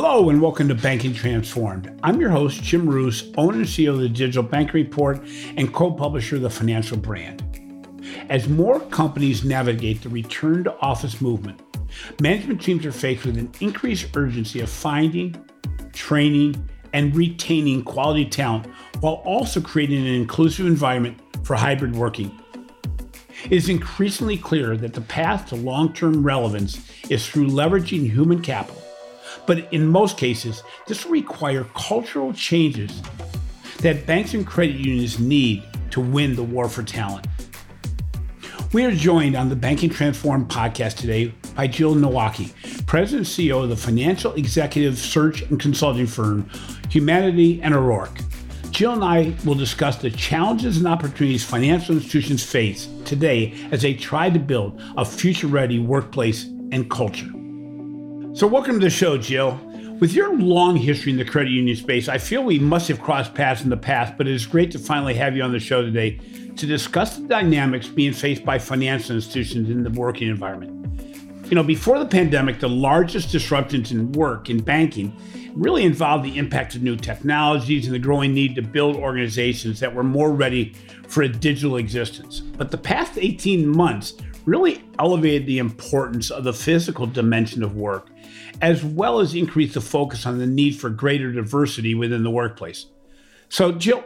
Hello and welcome to Banking Transformed. I'm your host, Jim Marous, owner and CEO of the Digital Banking Report and co publisher of the Financial Brand. As more companies navigate the return to office movement, management teams are faced with an increased urgency of finding, training, and retaining quality talent while also creating an inclusive environment for hybrid working. It is increasingly clear that the path to long term relevance is through leveraging human capital but in most cases, this will require cultural changes that banks and credit unions need to win the war for talent. We are joined on the Banking Transform podcast today by Jill Nowacki, President and CEO of the financial executive search and consulting firm Humanidei and O'Rourke. Jill and I will discuss the challenges and opportunities financial institutions face today as they try to build a future ready workplace and culture. So, welcome to the show, Jill. With your long history in the credit union space, I feel we must have crossed paths in the past, but it is great to finally have you on the show today to discuss the dynamics being faced by financial institutions in the working environment. You know, before the pandemic, the largest disruptions in work in banking really involved the impact of new technologies and the growing need to build organizations that were more ready for a digital existence. But the past 18 months really elevated the importance of the physical dimension of work as well as increase the focus on the need for greater diversity within the workplace. So, Jill,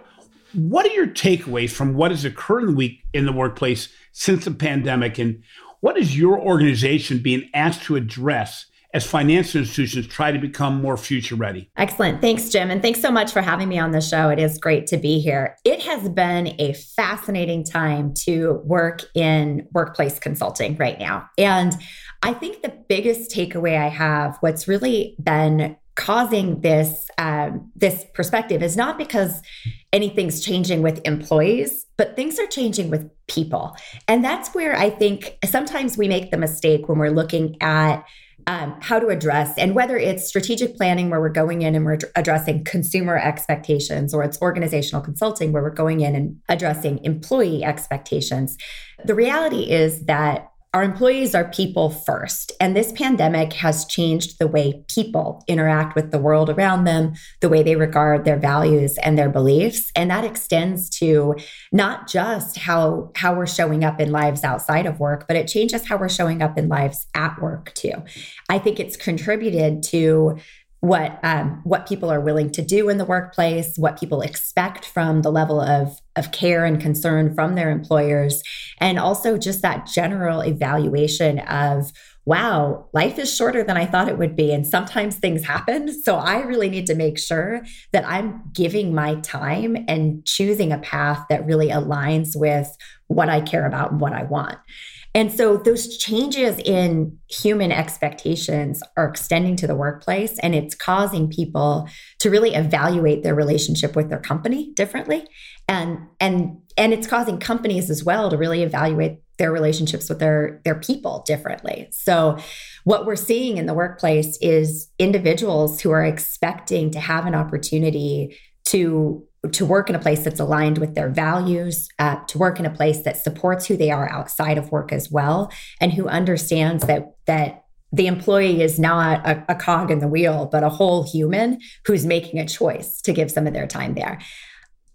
what are your takeaways from what has occurred in the week in the workplace since the pandemic, and what is your organization being asked to address as financial institutions try to become more future ready. Excellent. Thanks, Jim. And thanks so much for having me on the show. It is great to be here. It has been a fascinating time to work in workplace consulting right now. And I think the biggest takeaway I have, what's really been causing this um, this perspective is not because anything's changing with employees but things are changing with people. And that's where i think sometimes we make the mistake when we're looking at um, how to address and whether it's strategic planning where we're going in and we're addressing consumer expectations or it's organizational consulting where we're going in and addressing employee expectations. The reality is that our employees are people first. And this pandemic has changed the way people interact with the world around them, the way they regard their values and their beliefs. And that extends to not just how, how we're showing up in lives outside of work, but it changes how we're showing up in lives at work too. I think it's contributed to what um, what people are willing to do in the workplace, what people expect from the level of of care and concern from their employers, and also just that general evaluation of wow, life is shorter than I thought it would be. And sometimes things happen. So I really need to make sure that I'm giving my time and choosing a path that really aligns with what I care about and what I want. And so those changes in human expectations are extending to the workplace and it's causing people to really evaluate their relationship with their company differently. And and and it's causing companies as well to really evaluate their relationships with their their people differently. So what we're seeing in the workplace is individuals who are expecting to have an opportunity to to work in a place that's aligned with their values, uh, to work in a place that supports who they are outside of work as well, and who understands that that the employee is not a, a cog in the wheel, but a whole human who's making a choice to give some of their time there.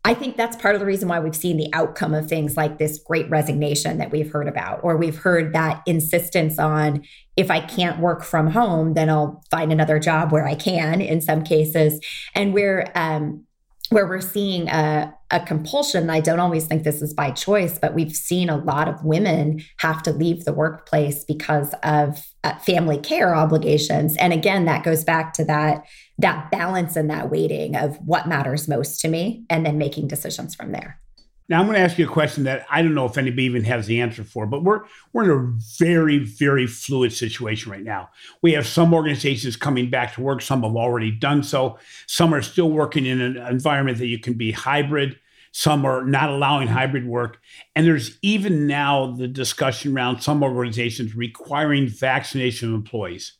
I think that's part of the reason why we've seen the outcome of things like this great resignation that we've heard about, or we've heard that insistence on if I can't work from home, then I'll find another job where I can in some cases. And we're um, where we're seeing a, a compulsion. I don't always think this is by choice, but we've seen a lot of women have to leave the workplace because of uh, family care obligations. And again, that goes back to that that balance and that weighting of what matters most to me, and then making decisions from there. Now I'm going to ask you a question that I don't know if anybody even has the answer for, but we're we're in a very very fluid situation right now. We have some organizations coming back to work, some have already done so. Some are still working in an environment that you can be hybrid. Some are not allowing hybrid work, and there's even now the discussion around some organizations requiring vaccination of employees.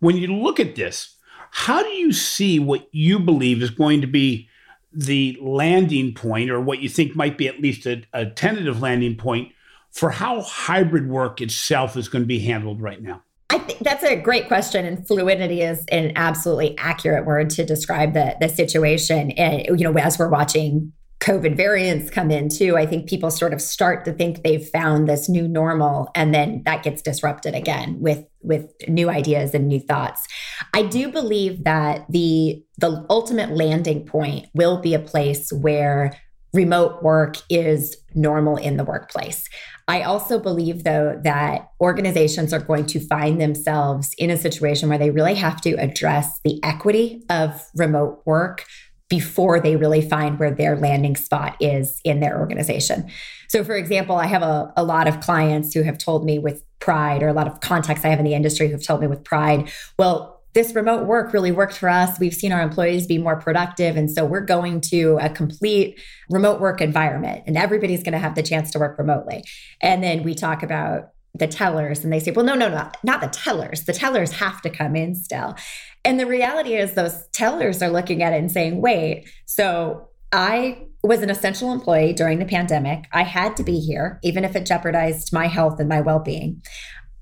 When you look at this, how do you see what you believe is going to be the landing point, or what you think might be at least a, a tentative landing point for how hybrid work itself is going to be handled right now? I think that's a great question, and fluidity is an absolutely accurate word to describe the the situation. And you know, as we're watching COVID variants come in too, I think people sort of start to think they've found this new normal, and then that gets disrupted again with with new ideas and new thoughts. I do believe that the the ultimate landing point will be a place where remote work is normal in the workplace. I also believe, though, that organizations are going to find themselves in a situation where they really have to address the equity of remote work before they really find where their landing spot is in their organization. So, for example, I have a, a lot of clients who have told me with pride, or a lot of contacts I have in the industry who've told me with pride, well, this remote work really worked for us. We've seen our employees be more productive. And so we're going to a complete remote work environment, and everybody's going to have the chance to work remotely. And then we talk about the tellers, and they say, well, no, no, no, not the tellers. The tellers have to come in still. And the reality is, those tellers are looking at it and saying, wait, so I was an essential employee during the pandemic. I had to be here, even if it jeopardized my health and my well being.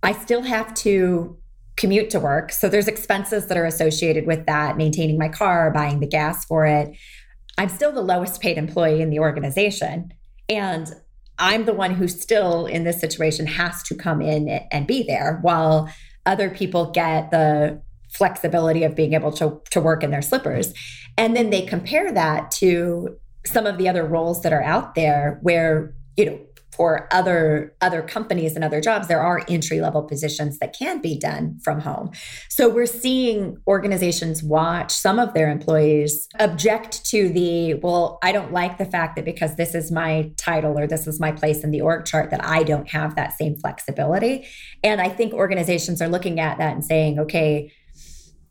I still have to commute to work. So there's expenses that are associated with that, maintaining my car, buying the gas for it. I'm still the lowest paid employee in the organization. And I'm the one who still in this situation has to come in and be there while other people get the flexibility of being able to, to work in their slippers. And then they compare that to some of the other roles that are out there where, you know, for other other companies and other jobs there are entry level positions that can be done from home so we're seeing organizations watch some of their employees object to the well i don't like the fact that because this is my title or this is my place in the org chart that i don't have that same flexibility and i think organizations are looking at that and saying okay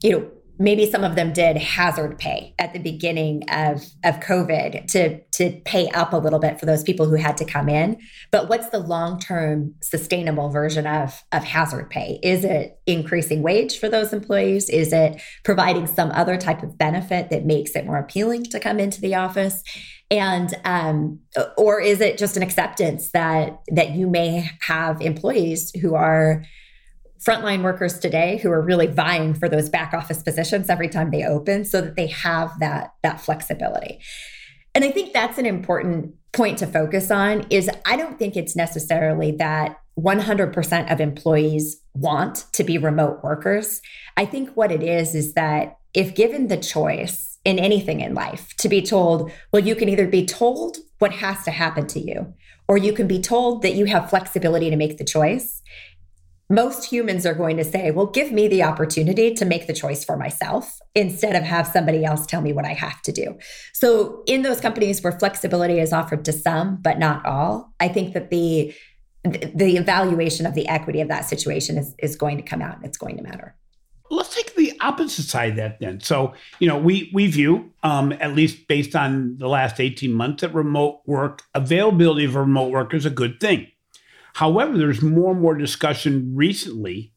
you know maybe some of them did hazard pay at the beginning of, of COVID to, to pay up a little bit for those people who had to come in. But what's the long-term sustainable version of, of hazard pay? Is it increasing wage for those employees? Is it providing some other type of benefit that makes it more appealing to come into the office? And um, or is it just an acceptance that that you may have employees who are frontline workers today who are really vying for those back office positions every time they open so that they have that that flexibility. And i think that's an important point to focus on is i don't think it's necessarily that 100% of employees want to be remote workers. I think what it is is that if given the choice in anything in life to be told well you can either be told what has to happen to you or you can be told that you have flexibility to make the choice most humans are going to say, well, give me the opportunity to make the choice for myself instead of have somebody else tell me what I have to do. So, in those companies where flexibility is offered to some, but not all, I think that the the evaluation of the equity of that situation is, is going to come out and it's going to matter. Let's take the opposite side of that then. So, you know, we we view, um, at least based on the last 18 months, that remote work, availability of remote work is a good thing However, there's more and more discussion recently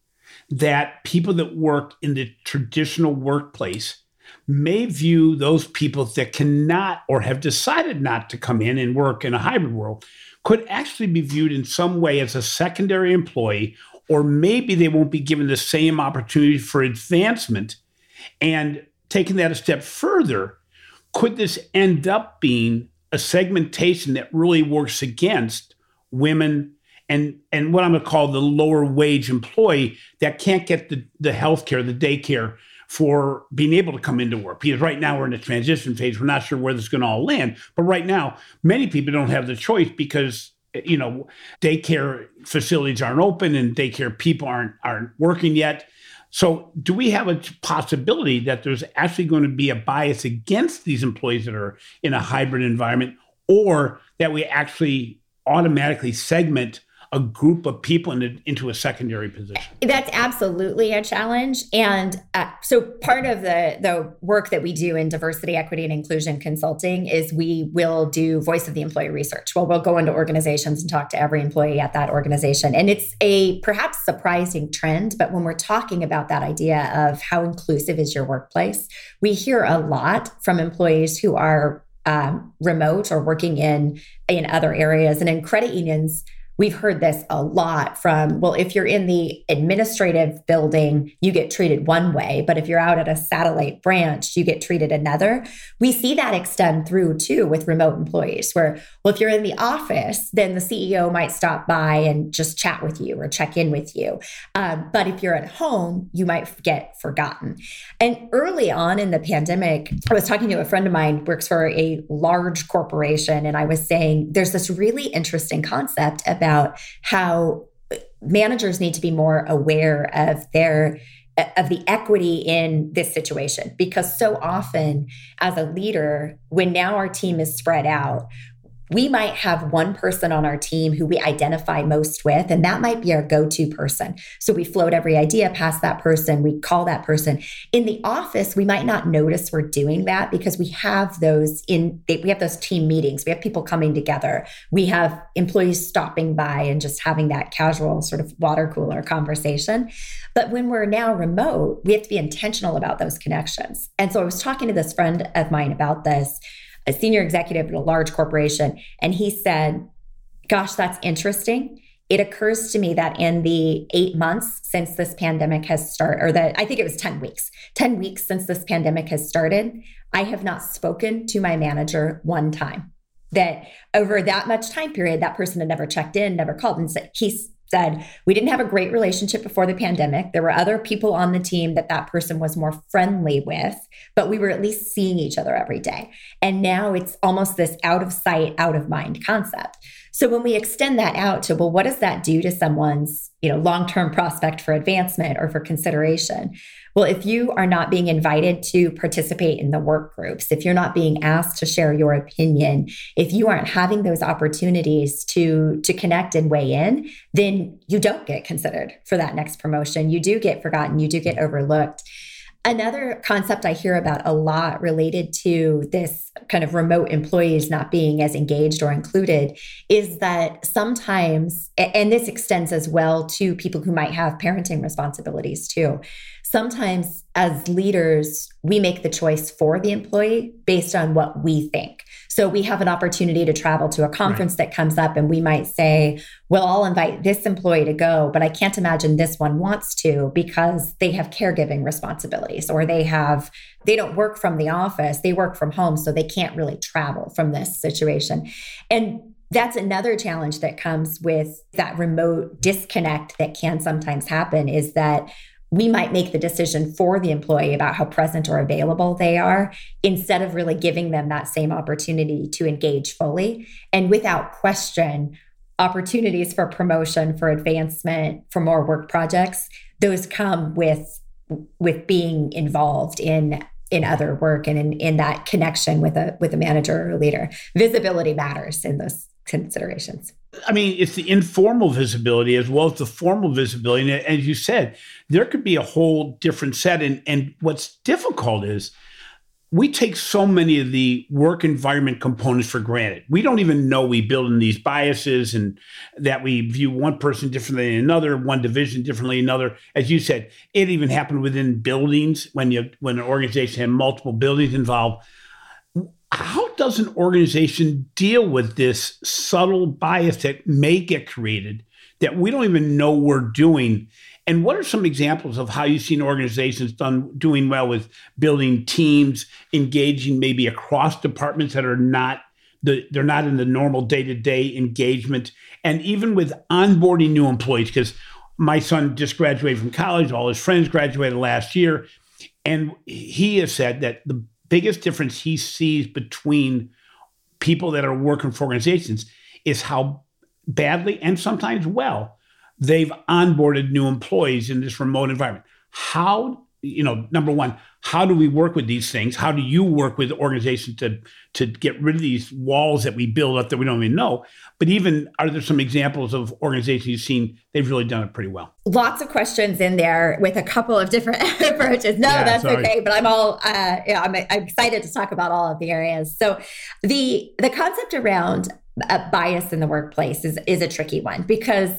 that people that work in the traditional workplace may view those people that cannot or have decided not to come in and work in a hybrid world could actually be viewed in some way as a secondary employee, or maybe they won't be given the same opportunity for advancement. And taking that a step further, could this end up being a segmentation that really works against women and and what I'm going to call the lower wage employee that can't get the the health care, the daycare for being able to come into work. Because right now we're in a transition phase. We're not sure where this is going to all land. But right now, many people don't have the choice because you know daycare facilities aren't open and daycare people aren't aren't working yet. So, do we have a possibility that there's actually going to be a bias against these employees that are in a hybrid environment, or that we actually automatically segment a group of people in into a secondary position. That's absolutely a challenge. And uh, so part of the, the work that we do in diversity, equity, and inclusion consulting is we will do voice of the employee research. Well, we'll go into organizations and talk to every employee at that organization. And it's a perhaps surprising trend, but when we're talking about that idea of how inclusive is your workplace, we hear a lot from employees who are um, remote or working in in other areas and in credit unions we've heard this a lot from, well, if you're in the administrative building, you get treated one way, but if you're out at a satellite branch, you get treated another. We see that extend through too with remote employees, where, well, if you're in the office, then the CEO might stop by and just chat with you or check in with you. Um, but if you're at home, you might get forgotten. And early on in the pandemic, I was talking to a friend of mine works for a large corporation, and I was saying there's this really interesting concept about how managers need to be more aware of their of the equity in this situation. Because so often as a leader when now our team is spread out we might have one person on our team who we identify most with, and that might be our go to person. So we float every idea past that person, we call that person. In the office, we might not notice we're doing that because we have those in, we have those team meetings, we have people coming together, we have employees stopping by and just having that casual sort of water cooler conversation. But when we're now remote, we have to be intentional about those connections. And so I was talking to this friend of mine about this a senior executive at a large corporation. And he said, Gosh, that's interesting. It occurs to me that in the eight months since this pandemic has started, or that I think it was 10 weeks, 10 weeks since this pandemic has started, I have not spoken to my manager one time. That over that much time period, that person had never checked in, never called. And said, he's said we didn't have a great relationship before the pandemic. There were other people on the team that that person was more friendly with, but we were at least seeing each other every day. And now it's almost this out of sight, out of mind concept. So when we extend that out to, well, what does that do to someone's, you know, long-term prospect for advancement or for consideration? Well, if you are not being invited to participate in the work groups, if you're not being asked to share your opinion, if you aren't having those opportunities to to connect and weigh in, then you don't get considered for that next promotion. You do get forgotten, you do get overlooked. Another concept I hear about a lot related to this kind of remote employees not being as engaged or included is that sometimes, and this extends as well to people who might have parenting responsibilities too. Sometimes, as leaders, we make the choice for the employee based on what we think. So we have an opportunity to travel to a conference right. that comes up, and we might say, Well, I'll invite this employee to go, but I can't imagine this one wants to because they have caregiving responsibilities or they have, they don't work from the office, they work from home. So they can't really travel from this situation. And that's another challenge that comes with that remote disconnect that can sometimes happen is that we might make the decision for the employee about how present or available they are instead of really giving them that same opportunity to engage fully. And without question, opportunities for promotion, for advancement, for more work projects, those come with with being involved in in other work and in, in that connection with a with a manager or a leader. Visibility matters in those considerations. I mean, it's the informal visibility as well as the formal visibility. And as you said, there could be a whole different set. And, and what's difficult is we take so many of the work environment components for granted. We don't even know we build in these biases and that we view one person differently than another, one division differently than another. As you said, it even happened within buildings when you when an organization had multiple buildings involved how does an organization deal with this subtle bias that may get created that we don't even know we're doing? And what are some examples of how you've seen organizations done doing well with building teams, engaging maybe across departments that are not the, they're not in the normal day-to-day engagement, and even with onboarding new employees? Because my son just graduated from college, all his friends graduated last year, and he has said that the biggest difference he sees between people that are working for organizations is how badly and sometimes well they've onboarded new employees in this remote environment. How you know, number one, how do we work with these things? How do you work with organizations to to get rid of these walls that we build up that we don't even know? But even are there some examples of organizations you've seen they've really done it pretty well? Lots of questions in there with a couple of different approaches. No, yeah, that's sorry. okay. But I'm all uh, yeah, I'm, I'm excited to talk about all of the areas. So the the concept around uh, bias in the workplace is is a tricky one because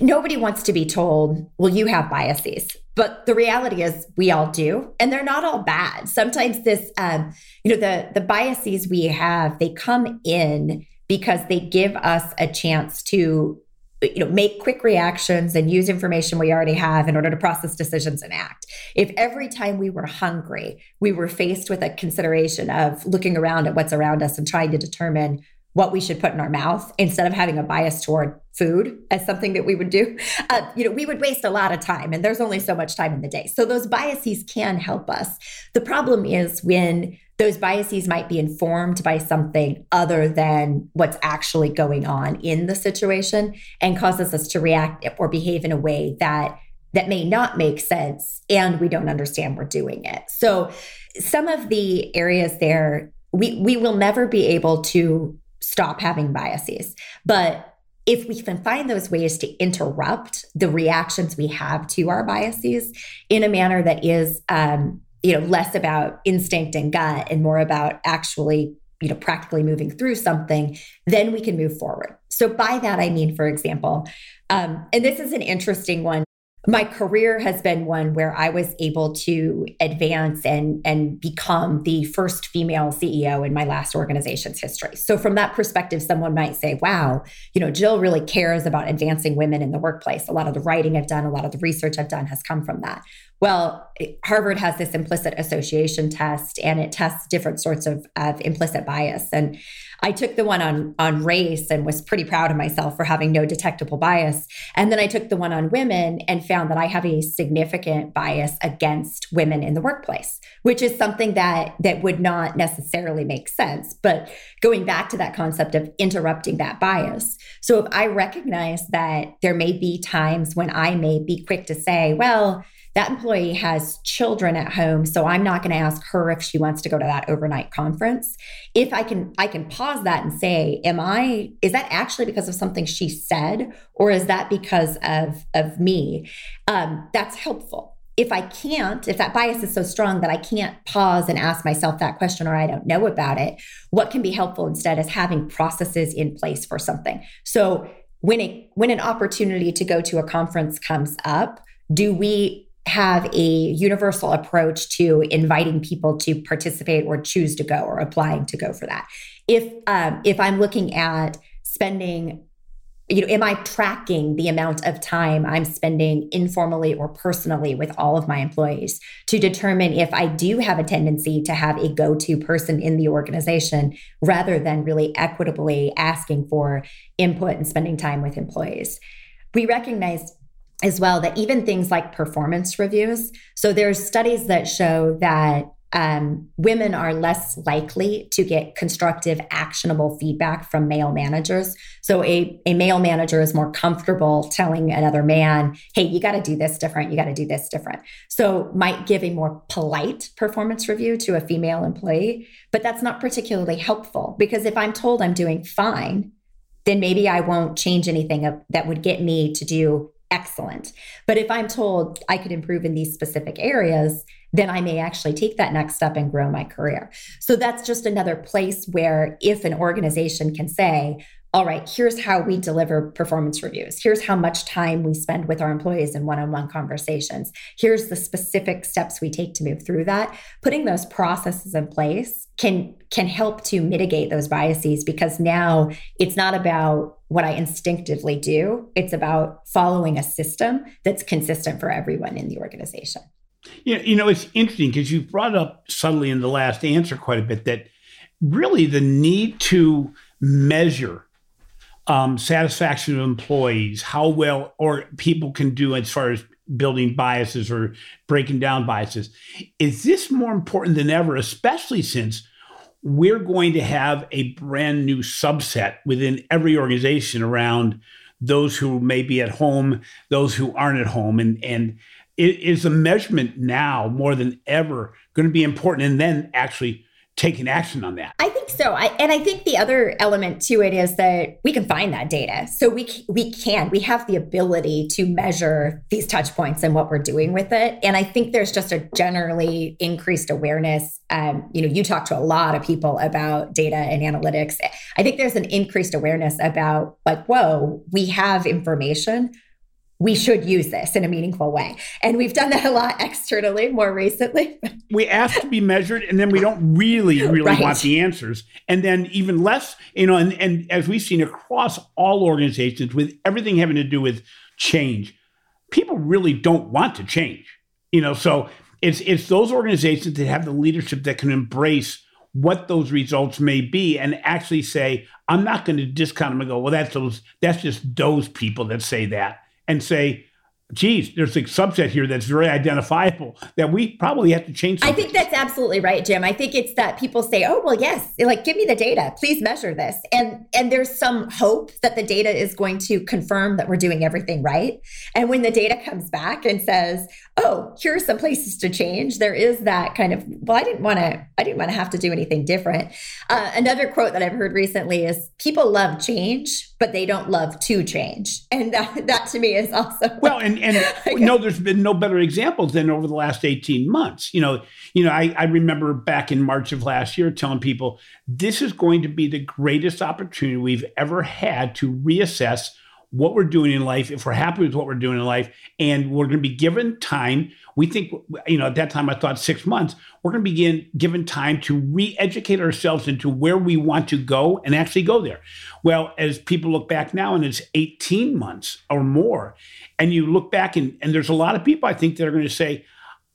nobody wants to be told, well, you have biases. But the reality is we all do, and they're not all bad. Sometimes this, um, you know, the the biases we have, they come in because they give us a chance to you know make quick reactions and use information we already have in order to process decisions and act if every time we were hungry we were faced with a consideration of looking around at what's around us and trying to determine what we should put in our mouth instead of having a bias toward food as something that we would do uh, you know we would waste a lot of time and there's only so much time in the day so those biases can help us the problem is when those biases might be informed by something other than what's actually going on in the situation and causes us to react or behave in a way that that may not make sense and we don't understand we're doing it so some of the areas there we we will never be able to stop having biases. But if we can find those ways to interrupt the reactions we have to our biases in a manner that is, um, you know, less about instinct and gut and more about actually, you know, practically moving through something, then we can move forward. So by that I mean, for example, um, and this is an interesting one my career has been one where I was able to advance and and become the first female CEO in my last organization's history. So from that perspective someone might say, "Wow, you know, Jill really cares about advancing women in the workplace. A lot of the writing I've done, a lot of the research I've done has come from that." Well, Harvard has this implicit association test and it tests different sorts of, of implicit bias and I took the one on on race and was pretty proud of myself for having no detectable bias. And then I took the one on women and found that I have a significant bias against women in the workplace, which is something that that would not necessarily make sense. But going back to that concept of interrupting that bias. So if I recognize that there may be times when I may be quick to say, well, that employee has children at home so i'm not going to ask her if she wants to go to that overnight conference. If i can i can pause that and say am i is that actually because of something she said or is that because of of me? Um, that's helpful. If I can't, if that bias is so strong that I can't pause and ask myself that question or I don't know about it, what can be helpful instead is having processes in place for something. So when a when an opportunity to go to a conference comes up, do we have a universal approach to inviting people to participate or choose to go or applying to go for that. If um, if I'm looking at spending, you know, am I tracking the amount of time I'm spending informally or personally with all of my employees to determine if I do have a tendency to have a go-to person in the organization rather than really equitably asking for input and spending time with employees. We recognize as well that even things like performance reviews. So there's studies that show that um, women are less likely to get constructive, actionable feedback from male managers. So a, a male manager is more comfortable telling another man, hey, you got to do this different, you got to do this different. So might give a more polite performance review to a female employee, but that's not particularly helpful because if I'm told I'm doing fine, then maybe I won't change anything that would get me to do excellent. But if I'm told I could improve in these specific areas, then I may actually take that next step and grow my career. So that's just another place where if an organization can say, all right, here's how we deliver performance reviews. Here's how much time we spend with our employees in one on one conversations. Here's the specific steps we take to move through that. Putting those processes in place can, can help to mitigate those biases because now it's not about what I instinctively do, it's about following a system that's consistent for everyone in the organization. Yeah, you know, it's interesting because you brought up subtly in the last answer quite a bit that really the need to measure um, satisfaction of employees, how well or people can do as far as building biases or breaking down biases. Is this more important than ever, especially since we're going to have a brand new subset within every organization around those who may be at home, those who aren't at home, and and is a measurement now more than ever going to be important, and then actually taking action on that. I think so. I, and I think the other element to it is that we can find that data. So we we can we have the ability to measure these touch points and what we're doing with it. And I think there's just a generally increased awareness. Um, you know, you talk to a lot of people about data and analytics. I think there's an increased awareness about like, whoa, we have information we should use this in a meaningful way. And we've done that a lot externally more recently. we ask to be measured and then we don't really, really right. want the answers. And then even less, you know, and, and as we've seen across all organizations with everything having to do with change, people really don't want to change. You know, so it's it's those organizations that have the leadership that can embrace what those results may be and actually say, I'm not going to discount them and go, well, that's those, that's just those people that say that and say, geez, there's a subset here that's very identifiable that we probably have to change. Something. I think that's absolutely right, Jim. I think it's that people say, "Oh, well, yes, like give me the data, please measure this," and and there's some hope that the data is going to confirm that we're doing everything right. And when the data comes back and says, "Oh, here are some places to change," there is that kind of, "Well, I didn't want to, I didn't want to have to do anything different." Uh, another quote that I've heard recently is, "People love change." but they don't love to change. And that, that to me is also well. And and no, there's been no better examples than over the last eighteen months. You know, you know, I, I remember back in March of last year telling people this is going to be the greatest opportunity we've ever had to reassess what we're doing in life, if we're happy with what we're doing in life, and we're going to be given time. We think, you know, at that time I thought six months. We're going to begin given time to re-educate ourselves into where we want to go and actually go there. Well, as people look back now, and it's 18 months or more, and you look back and, and there's a lot of people I think that are going to say,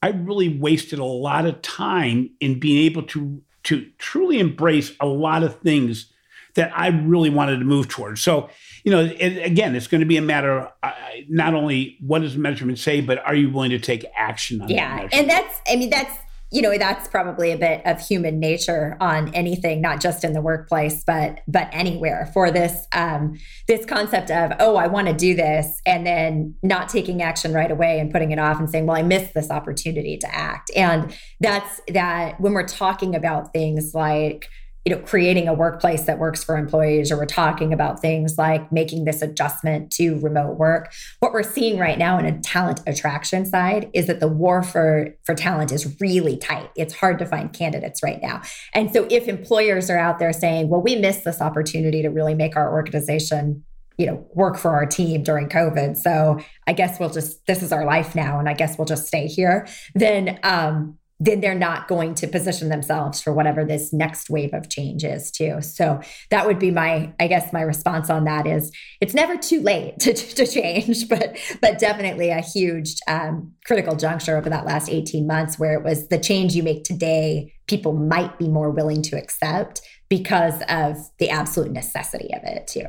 I really wasted a lot of time in being able to to truly embrace a lot of things that I really wanted to move towards. So, you know, it, again, it's going to be a matter of uh, not only what does the measurement say, but are you willing to take action on yeah. that? Yeah. And that's, I mean, that's, you know that's probably a bit of human nature on anything not just in the workplace but but anywhere for this um this concept of oh i want to do this and then not taking action right away and putting it off and saying well i missed this opportunity to act and that's that when we're talking about things like you know creating a workplace that works for employees or we're talking about things like making this adjustment to remote work. What we're seeing right now in a talent attraction side is that the war for for talent is really tight. It's hard to find candidates right now. And so if employers are out there saying well we missed this opportunity to really make our organization you know work for our team during covid so i guess we'll just this is our life now and i guess we'll just stay here then um then they're not going to position themselves for whatever this next wave of change is too. So that would be my i guess my response on that is it's never too late to, to change but but definitely a huge um, critical juncture over that last 18 months where it was the change you make today people might be more willing to accept because of the absolute necessity of it too.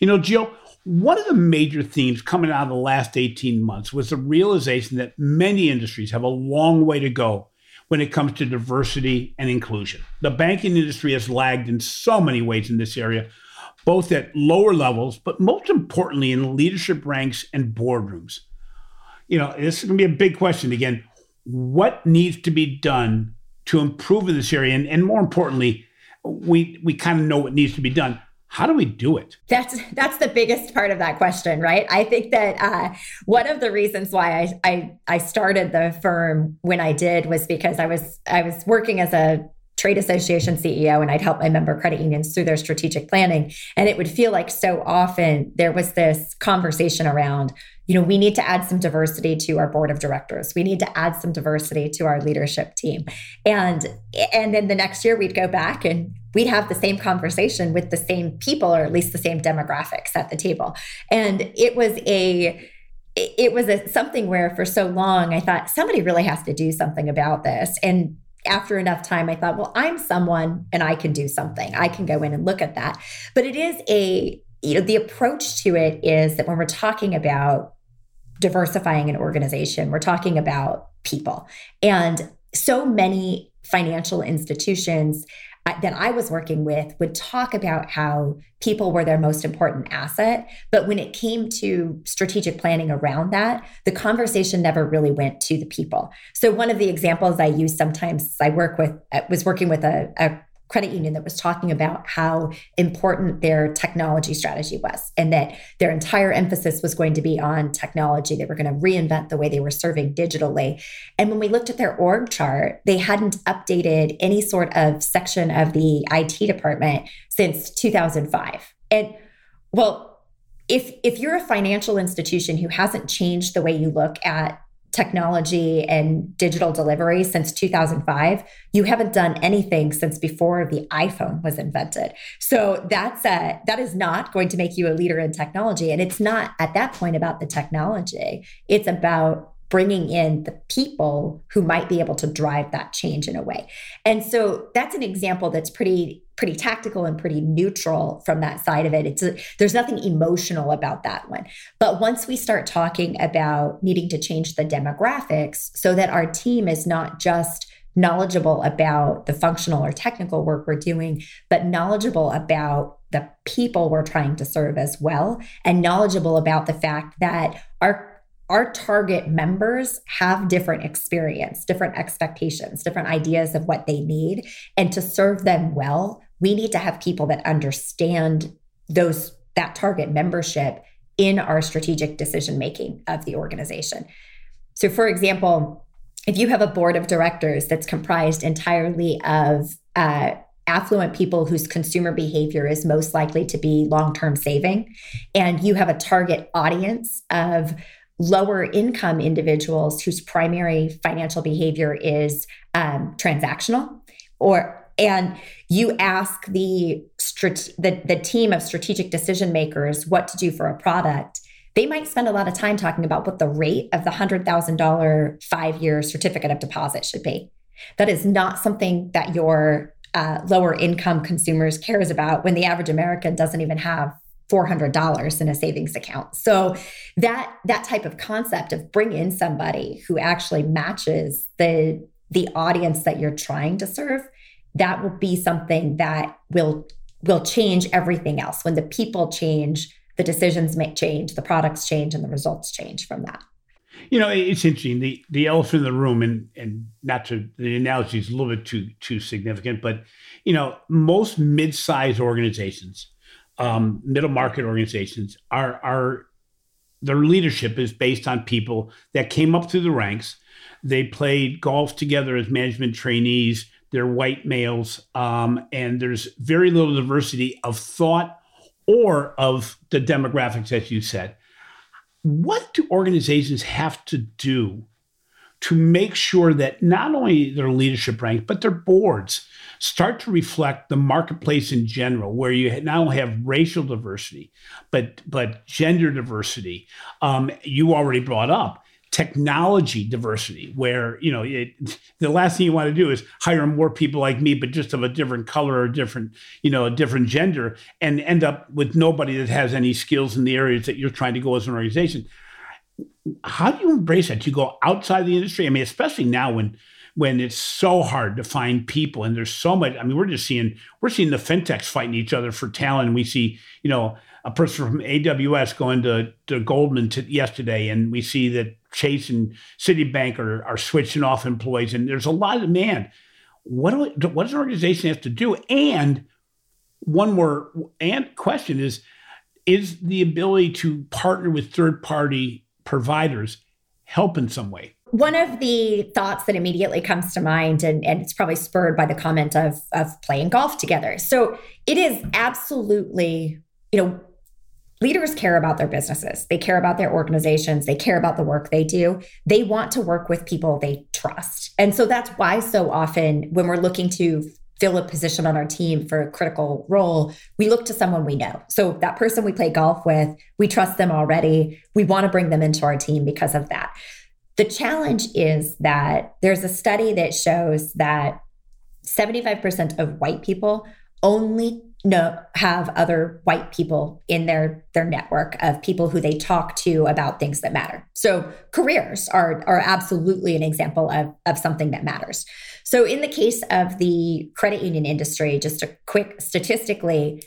You know jill one of the major themes coming out of the last 18 months was the realization that many industries have a long way to go when it comes to diversity and inclusion. The banking industry has lagged in so many ways in this area, both at lower levels, but most importantly in leadership ranks and boardrooms. You know, this is going to be a big question again. What needs to be done to improve in this area? And, and more importantly, we, we kind of know what needs to be done how do we do it? That's that's the biggest part of that question right? I think that uh, one of the reasons why I, I i started the firm when i did was because i was i was working as a trade association ceo and i'd help my member credit unions through their strategic planning. And it would feel like so often there was this conversation around you know we need to add some diversity to our board of directors. We need to add some diversity to our leadership team. And and then the next year we'd go back and we'd have the same conversation with the same people or at least the same demographics at the table. And it was a it was a, something where for so long i thought somebody really has to do something about this. And after enough time i thought well i'm someone and i can do something. I can go in and look at that. But it is a you know the approach to it is that when we're talking about diversifying an organization we're talking about people and so many financial institutions that I was working with would talk about how people were their most important asset. But when it came to strategic planning around that, the conversation never really went to the people. So, one of the examples I use sometimes I work with uh, was working with a, a credit union that was talking about how important their technology strategy was and that their entire emphasis was going to be on technology. They were going to reinvent the way they were serving digitally. And when we looked at their org chart, they hadn't updated any sort of section of the IT department since 2005. And well, if if you're a financial institution who hasn't changed the way you look at technology and digital delivery since 2005 you haven't done anything since before the iphone was invented. So that's a, that is not going to make you a leader in technology. And it's not at that point about the technology. It's about bringing in the people who might be able to drive that change in a way. And so that's an example that's pretty pretty tactical and pretty neutral from that side of it. It's a, there's nothing emotional about that one. But once we start talking about needing to change the demographics so that our team is not just knowledgeable about the functional or technical work we're doing, but knowledgeable about the people we're trying to serve as well, and knowledgeable about the fact that our our target members have different experience, different expectations, different ideas of what they need. And to serve them well, we need to have people that understand those that target membership in our strategic decision making of the organization. So for example, if you have a board of directors that's comprised entirely of uh, affluent people whose consumer behavior is most likely to be long term saving, and you have a target audience of lower income individuals whose primary financial behavior is um, transactional or and you ask the, the the team of strategic decision makers what to do for a product they might spend a lot of time talking about what the rate of the $100000 five year certificate of deposit should be that is not something that your uh, lower income consumers cares about when the average american doesn't even have $400 in a savings account. So that that type of concept of bring in somebody who actually matches the the audience that you're trying to serve, that will be something that will will change everything else. When the people change, the decisions may change, the products change and the results change from that. You know, it's interesting. The the elephant in the room, and and not to the analogy is a little bit too too significant, but you know, most mid-sized organizations um, middle market organizations are are their leadership is based on people that came up through the ranks. They played golf together as management trainees. They're white males, um, and there's very little diversity of thought or of the demographics, as you said. What do organizations have to do to make sure that not only their leadership ranks, but their boards start to reflect the marketplace in general, where you not only have racial diversity, but but gender diversity. Um, you already brought up technology diversity, where you know it, the last thing you want to do is hire more people like me, but just of a different color or different you know a different gender, and end up with nobody that has any skills in the areas that you're trying to go as an organization how do you embrace that? Do you go outside the industry? I mean, especially now when when it's so hard to find people and there's so much. I mean, we're just seeing we're seeing the fintechs fighting each other for talent. We see, you know, a person from AWS going to, to Goldman to yesterday, and we see that Chase and Citibank are, are switching off employees, and there's a lot of demand. What do, what does an organization have to do? And one more and question is is the ability to partner with third party providers help in some way? One of the thoughts that immediately comes to mind, and, and it's probably spurred by the comment of, of playing golf together. So it is absolutely, you know, leaders care about their businesses, they care about their organizations, they care about the work they do. They want to work with people they trust. And so that's why so often when we're looking to fill a position on our team for a critical role, we look to someone we know. So that person we play golf with, we trust them already. We want to bring them into our team because of that. The challenge is that there's a study that shows that 75% of white people only know have other white people in their their network of people who they talk to about things that matter. So careers are are absolutely an example of of something that matters. So in the case of the credit union industry, just a quick statistically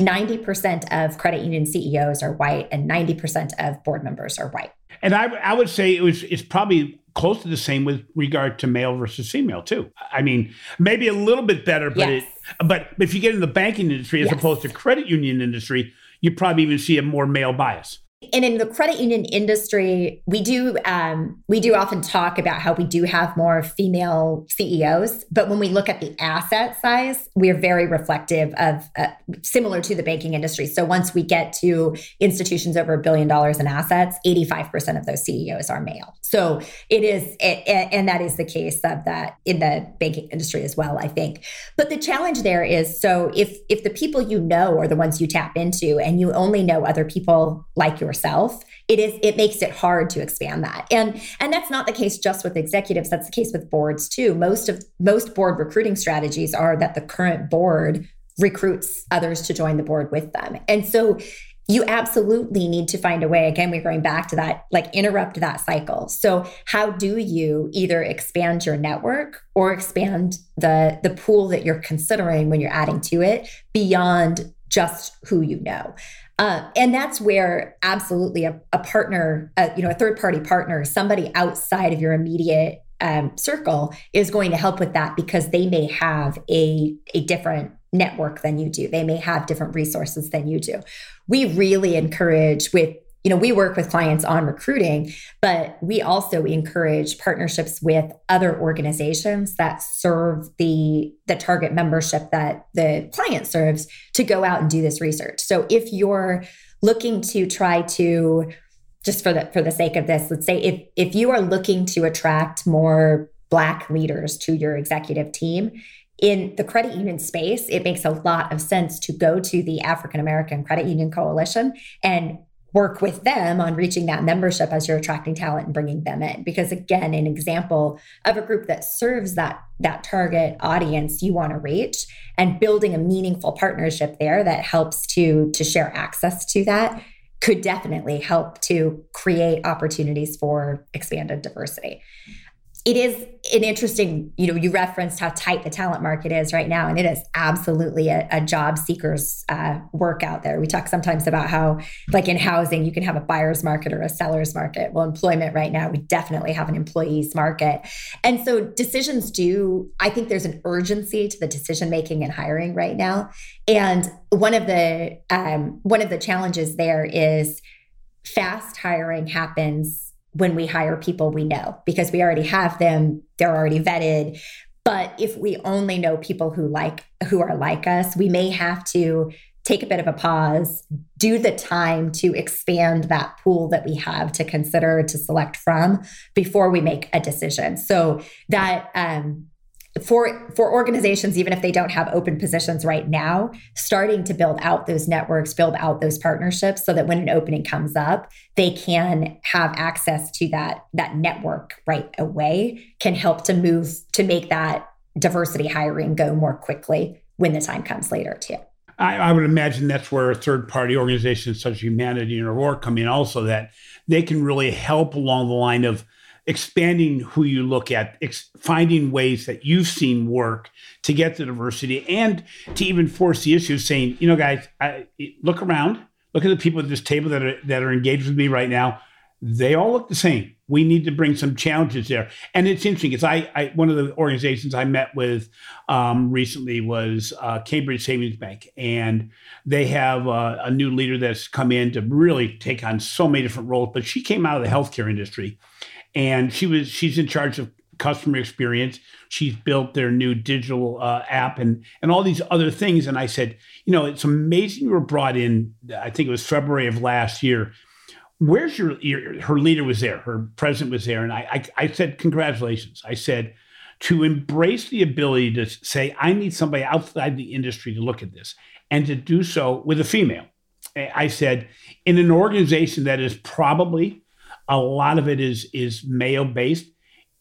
90% of credit union CEOs are white and 90% of board members are white. And I, I would say it was it's probably close to the same with regard to male versus female too. I mean, maybe a little bit better, but yes. it but if you get in the banking industry as yes. opposed to credit union industry, you probably even see a more male bias. And in the credit union industry, we do um, we do often talk about how we do have more female CEOs, but when we look at the asset size, we are very reflective of uh, similar to the banking industry. So once we get to institutions over a billion dollars in assets, eighty five percent of those CEOs are male. So it is, it, and that is the case of that in the banking industry as well. I think, but the challenge there is so if if the people you know are the ones you tap into, and you only know other people like yourself it is it makes it hard to expand that. And and that's not the case just with executives. That's the case with boards too. Most of most board recruiting strategies are that the current board recruits others to join the board with them. And so you absolutely need to find a way again we're going back to that like interrupt that cycle. So how do you either expand your network or expand the the pool that you're considering when you're adding to it beyond just who you know? Uh, and that's where absolutely a, a partner, uh, you know, a third party partner, somebody outside of your immediate um, circle is going to help with that because they may have a, a different network than you do. They may have different resources than you do. We really encourage with you know, we work with clients on recruiting, but we also encourage partnerships with other organizations that serve the the target membership that the client serves to go out and do this research. So if you're looking to try to just for the for the sake of this, let's say if if you are looking to attract more black leaders to your executive team, in the credit union space, it makes a lot of sense to go to the African American Credit Union Coalition and work with them on reaching that membership as you're attracting talent and bringing them in. Because again an example of a group that serves that that target audience you want to reach and building a meaningful partnership there that helps to to share access to that could definitely help to create opportunities for expanded diversity it is an interesting, you know, you referenced how tight the talent market is right now, and it is absolutely a, a job seeker's uh, work out there. We talk sometimes about how, like in housing, you can have a buyer's market or a seller's market. Well, employment right now, we definitely have an employee's market. And so decisions do, I think there's an urgency to the decision making and hiring right now. And one of the um, one of the challenges there is fast hiring happens when we hire people we know because we already have them, they're already vetted. But if we only know people who like who are like us, we may have to take a bit of a pause, do the time to expand that pool that we have to consider to select from before we make a decision. So that um, for for organizations even if they don't have open positions right now starting to build out those networks build out those partnerships so that when an opening comes up they can have access to that that network right away can help to move to make that diversity hiring go more quickly when the time comes later too. I, I would imagine that's where third party organizations such as Humanidei and Aurora come in also that they can really help along the line of expanding who you look at, ex- finding ways that you've seen work to get the diversity and to even force the issue, saying, you know, guys, I, look around, look at the people at this table that are, that are engaged with me right now. They all look the same. We need to bring some challenges there. And it's interesting because I, I, one of the organizations I met with um, recently was uh, Cambridge Savings Bank, and they have a new leader that's come in to really take on so many different roles. But she came out of the healthcare industry, and she was she's in charge of customer experience. She's built their new digital uh, app and and all these other things. And I said, you know, it's amazing you were brought in. I think it was February of last year. Where's your, your her leader was there, her president was there, and I, I I said congratulations. I said to embrace the ability to say I need somebody outside the industry to look at this and to do so with a female. I said in an organization that is probably a lot of it is is male based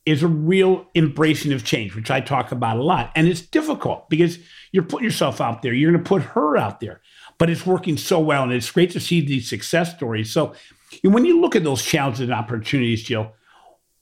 is a real embracing of change which i talk about a lot. And it's difficult because you're putting yourself out there. You're going to put her out there but it's working so well and it's great to see these success stories. So when you look at those challenges and opportunities jill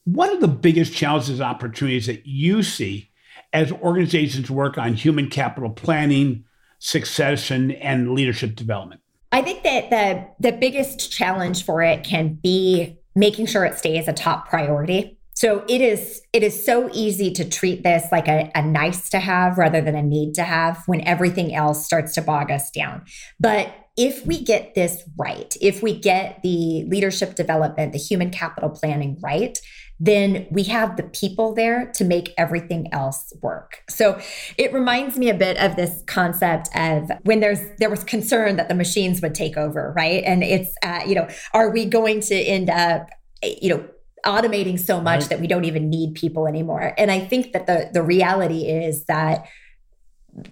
what are the biggest challenges and opportunities that you see as organizations work on human capital planning succession and leadership development? I think that the the biggest challenge for it can be making sure it stays a top priority. So it is it is so easy to treat this like a, a, nice to have rather than a need to have when everything else starts to bog us down. But if we get this right, if we get the leadership development, the human capital planning right, then we have the people there to make everything else work. So it reminds me a bit of this concept of when there's there was concern that the machines would take over, right? And it's uh, you know, are we going to end up you know automating so much right. that we don't even need people anymore? And I think that the the reality is that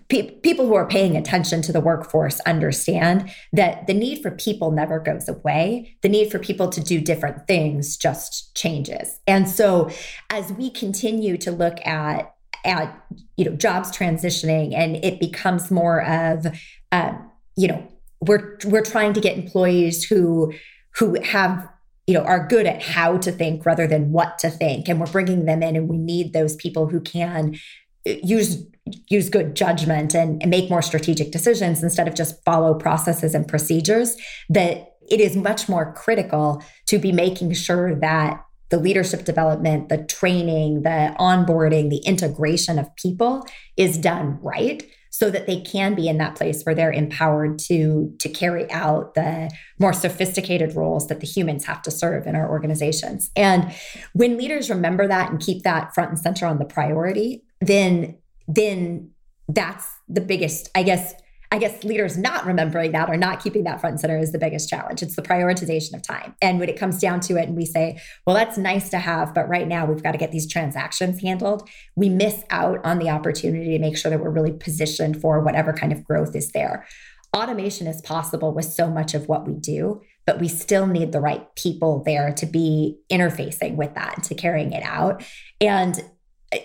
pe- people who are paying attention to the workforce understand that the need for people never goes away. The need for people to do different things just changes. And so as we continue to look at at you know jobs transitioning and it becomes more of uh, you know we're we're trying to get employees who who have you know are good at how to think rather than what to think and we're bringing them in and we need those people who can use use good judgment and, and make more strategic decisions instead of just follow processes and procedures that it is much more critical to be making sure that the leadership development, the training, the onboarding, the integration of people is done right so that they can be in that place where they're empowered to to carry out the more sophisticated roles that the humans have to serve in our organizations. And when leaders remember that and keep that front and center on the priority, then then that's the biggest i guess i guess leaders not remembering that or not keeping that front and center is the biggest challenge. It's the prioritization of time. And when it comes down to it and we say well that's nice to have but right now we've got to get these transactions handled we miss out on the opportunity to make sure that we're really positioned for whatever kind of growth is there. Automation is possible with so much of what we do but we still need the right people there to be interfacing with that to carrying it out. And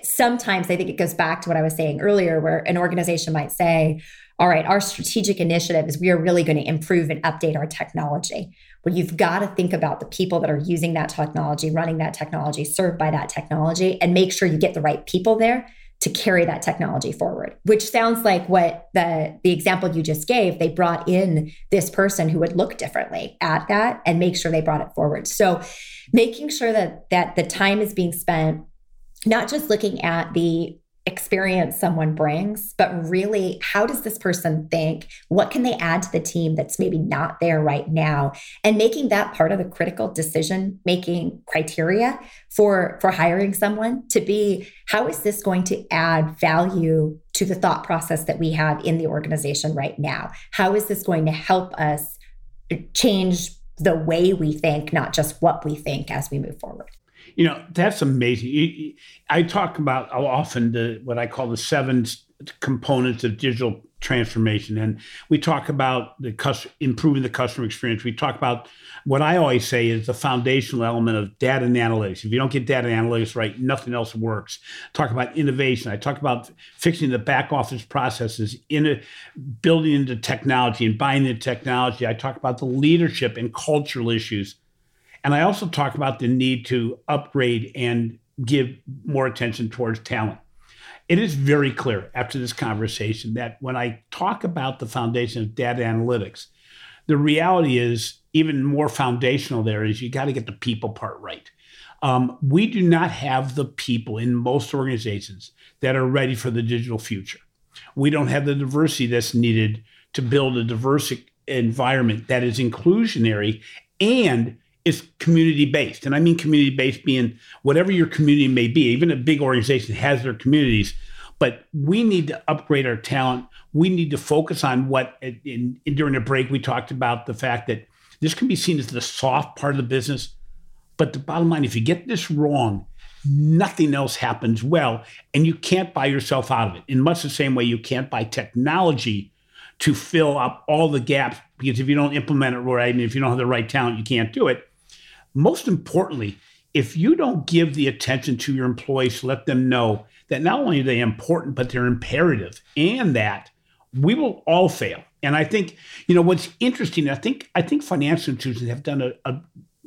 sometimes I think it goes back to what I was saying earlier, where an organization might say, all right, our strategic initiative is we are really going to improve and update our technology. Well, you've got to think about the people that are using that technology, running that technology, served by that technology, and make sure you get the right people there to carry that technology forward which sounds like what the the example you just gave they brought in this person who would look differently at that and make sure they brought it forward so making sure that that the time is being spent not just looking at the experience someone brings, but really how does this person think? What can they add to the team that's maybe not there right now? And making that part of the critical decision making criteria for for hiring someone to be how is this going to add value to the thought process that we have in the organization right now? How is this going to help us change the way we think, not just what we think as we move forward? You know, that's amazing. I talk about often the what I call the seven components of digital transformation, and we talk about the improving the customer experience. We talk about what I always say is the foundational element of data and analytics. If you don't get data and analytics right, nothing else works. Talk about innovation. I talk about fixing the back office processes, in a, building into technology and buying the technology. I talk about the leadership and cultural issues and I also talk about the need to upgrade and give more attention towards talent. It is very clear after this conversation that when I talk about the foundation of data analytics, the reality is even more foundational there is you got to get the people part right. Um, we do not have the people in most organizations that are ready for the digital future. We don't have the diversity that's needed to build a diverse environment that is inclusionary and is community based. And I mean community based being whatever your community may be. Even a big organization has their communities, but we need to upgrade our talent. We need to focus on what, in, in, during the break, we talked about the fact that this can be seen as the soft part of the business. But the bottom line, if you get this wrong, nothing else happens well. And you can't buy yourself out of it. In much the same way you can't buy technology to fill up all the gaps because if you don't implement it right and if you don't have the right talent, you can't do it. Most importantly, if you don't give the attention to your employees let them know that not only are they important, but they're imperative and that we will all fail. And I think, you know, what's interesting, I think, I think financial institutions have done a, a,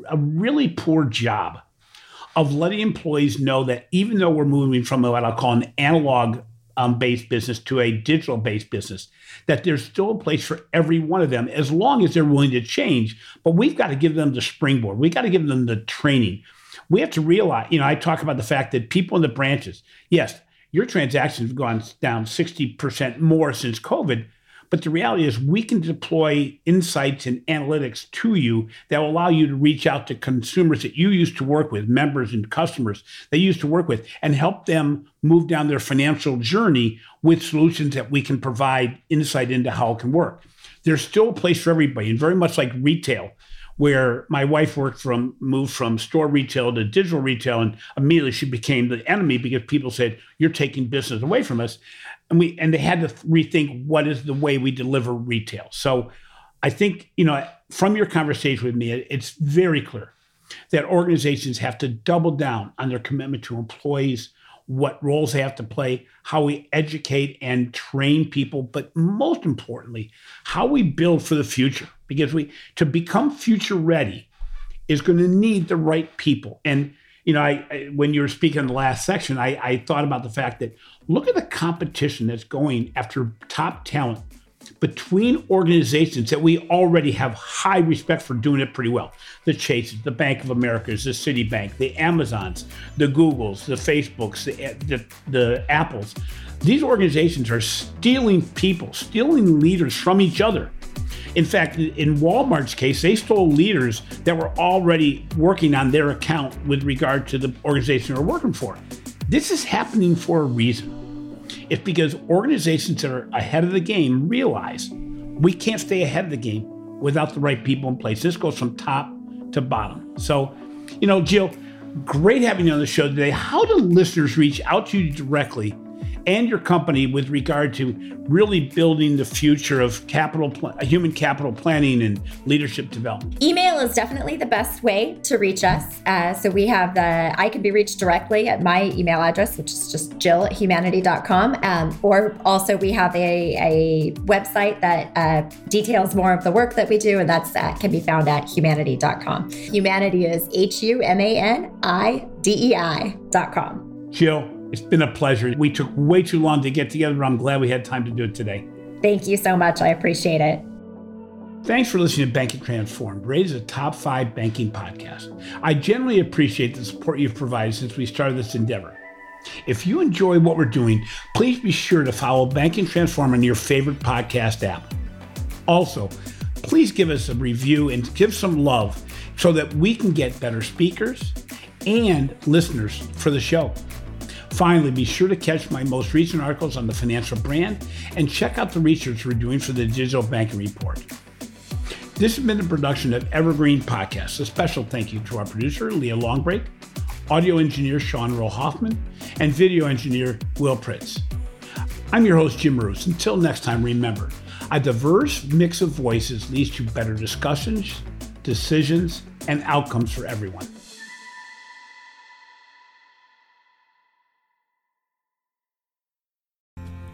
a really poor job of letting employees know that even though we're moving from what I'll call an analog um, based business to a digital based business, that there's still a place for every one of them as long as they're willing to change. But we've got to give them the springboard, we've got to give them the training. We have to realize, you know, I talk about the fact that people in the branches, yes, your transactions have gone down 60% more since COVID, But the reality is, we can deploy insights and analytics to you that will allow you to reach out to consumers that you used to work with, members and customers that you used to work with, and help them move down their financial journey with solutions that we can provide insight into how it can work. There's still a place for everybody, and very much like retail where my wife worked from moved from store retail to digital retail and immediately she became the enemy because people said you're taking business away from us and we and they had to rethink what is the way we deliver retail so i think you know from your conversation with me it's very clear that organizations have to double down on their commitment to employees what roles they have to play, how we educate and train people, but most importantly, how we build for the future. Because we to become future ready is going to need the right people. And you know, I, I when you were speaking in the last section, I, I thought about the fact that look at the competition that's going after top talent between organizations that we already have high respect for doing it pretty well. The Chases, the Bank of Americas, the Citibank, the Amazons, the Googles, the Facebooks, the, the, the Apples. These organizations are stealing people, stealing leaders from each other. In fact, in Walmart's case, they stole leaders that were already working on their account with regard to the organization they're working for. This is happening for a reason. It's because organizations that are ahead of the game realize we can't stay ahead of the game without the right people in place. This goes from top to bottom. So, you know, Jill, great having you on the show today. How do listeners reach out to you directly and your company with regard to really building the future of capital, human capital planning and leadership development? Email is definitely the best way to reach us. Uh, so we have the, I can be reached directly at my email address, which is just jill at humanidei.com. Um, or also we have a, a website that uh, details more of the work that we do, and that's uh, can be found at humanidei.com. Humanidei is H U M A N I D E I.com. Jill, it's been a pleasure. We took way too long to get together, but I'm glad we had time to do it today. Thank you so much. I appreciate it. Thanks for listening to Banking Transformed, rated as a top five banking podcast. I generally appreciate the support you've provided since we started this endeavor. If you enjoy what we're doing, please be sure to follow Banking Transform on your favorite podcast app. Also, please give us a review and give some love so that we can get better speakers and listeners for the show. Finally, be sure to catch my most recent articles on the financial brand and check out the research we're doing for the Digital Banking Report. This has been a production of Evergreen Podcast. A special thank you to our producer, Leah Longbrake, audio engineer, Sean Rule-Hoffman, and video engineer, Will Pritz. I'm your host, Jim Marous. Until next time, remember, a diverse mix of voices leads to better discussions, decisions, and outcomes for everyone.